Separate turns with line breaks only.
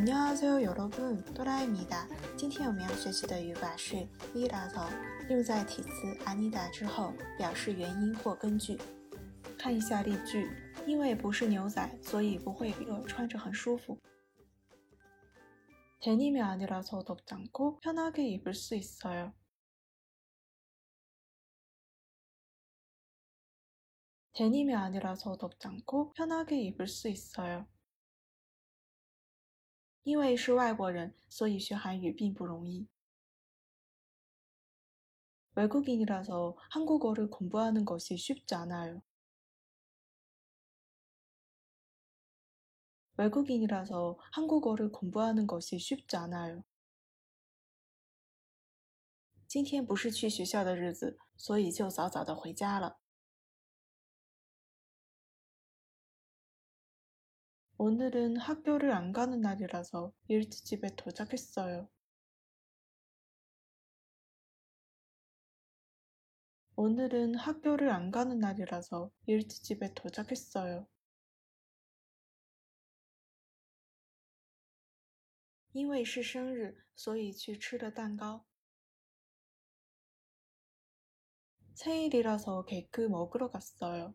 안녕하세요여러분多拉米达。今天我们要学习的语法是이라 서， 用在体词아니다之后，表示原因或根据。看一下例句：因为不是牛仔，所以不会热，穿着很舒服。데님이아니라서덥지않고편하게입을수있어요 데님이 아니라서 덥지 않고 편하게 입을 수 있어요. 因为是外国人，所以学韩语并不容易。 외국인이라서 한국어를 공부하는 것이 쉽지 않아요. 외국인이라서 한국어를 공부하는 것이 쉽지 않아요. 今天不是去学校的日子，所以就早早的回家了。 오늘은 학교를 안 가는 날이라서 일찍 집에 도착했어요. 오늘은 학교를 안 가는 날이라서 일찍 집에 도착했어요. 因为是生日，所以去吃了蛋糕。 생일이라서 케이크 먹으러 갔어요.